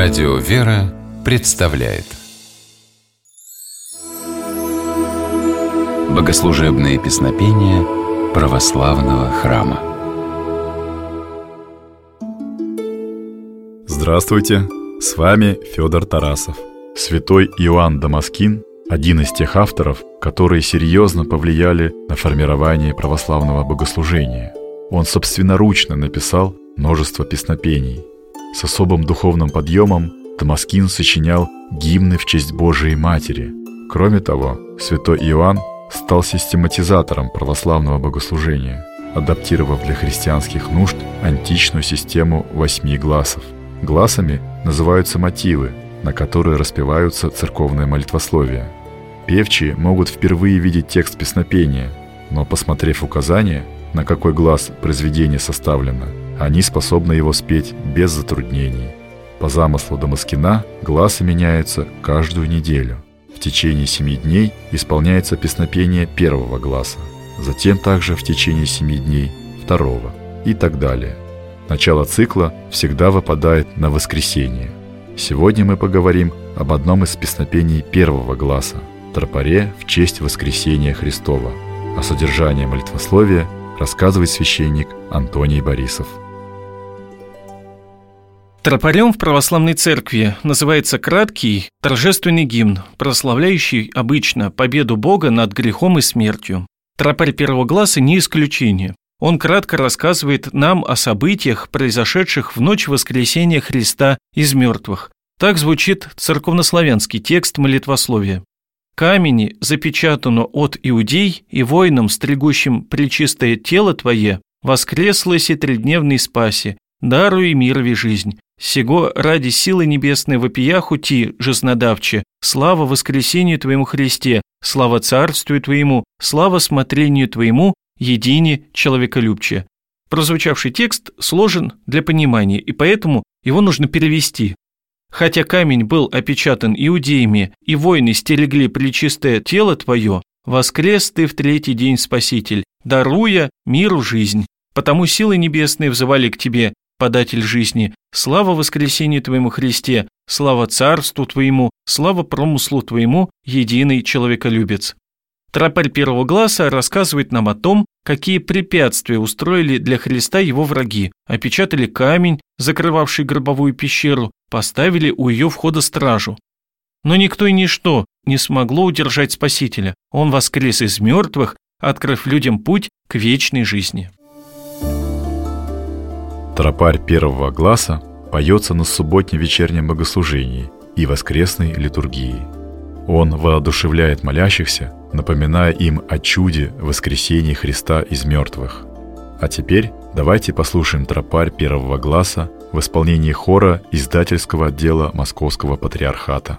Радио «Вера» представляет Богослужебные песнопения православного храма Здравствуйте! С вами Федор Тарасов. Святой Иоанн Дамаскин – один из тех авторов, которые серьезно повлияли на формирование православного богослужения. Он собственноручно написал множество песнопений – с особым духовным подъемом Дамаскин сочинял гимны в честь Божией Матери. Кроме того, святой Иоанн стал систематизатором православного богослужения, адаптировав для христианских нужд античную систему восьми гласов. Гласами называются мотивы, на которые распеваются церковное молитвословие. Певчие могут впервые видеть текст песнопения, но, посмотрев указания, на какой глаз произведение составлено, они способны его спеть без затруднений. По замыслу Дамаскина глазы меняются каждую неделю. В течение семи дней исполняется песнопение первого глаза, затем также в течение семи дней второго и так далее. Начало цикла всегда выпадает на воскресенье. Сегодня мы поговорим об одном из песнопений первого глаза – тропаре в честь воскресения Христова. О содержании молитвословия рассказывает священник Антоний Борисов. Тропарем в православной церкви называется краткий торжественный гимн, прославляющий обычно победу Бога над грехом и смертью. Тропарь первого глаза не исключение. Он кратко рассказывает нам о событиях, произошедших в ночь воскресения Христа из мертвых. Так звучит церковнославянский текст молитвословия. «Камени запечатано от иудей и воинам, стригущим причистое тело Твое, воскреслося тридневной спаси, даруй мирови жизнь. Сего ради силы небесной вопия хути, жизнодавче, слава воскресению Твоему Христе, слава царствию Твоему, слава смотрению Твоему, едине человеколюбче». Прозвучавший текст сложен для понимания, и поэтому его нужно перевести. Хотя камень был опечатан иудеями, и воины стерегли причистое тело Твое, воскрес Ты в третий день, Спаситель, даруя миру жизнь. Потому силы небесные взывали к Тебе, податель жизни, слава воскресению Твоему Христе, слава царству Твоему, слава промыслу Твоему, единый человеколюбец. Тропарь первого глаза рассказывает нам о том, какие препятствия устроили для Христа его враги, опечатали камень, закрывавший гробовую пещеру, поставили у ее входа стражу. Но никто и ничто не смогло удержать Спасителя. Он воскрес из мертвых, открыв людям путь к вечной жизни. Тропарь первого глаза поется на субботнем вечернем богослужении и воскресной литургии. Он воодушевляет молящихся, напоминая им о чуде воскресения Христа из мертвых. А теперь давайте послушаем тропарь первого глаза в исполнении хора издательского отдела Московского патриархата.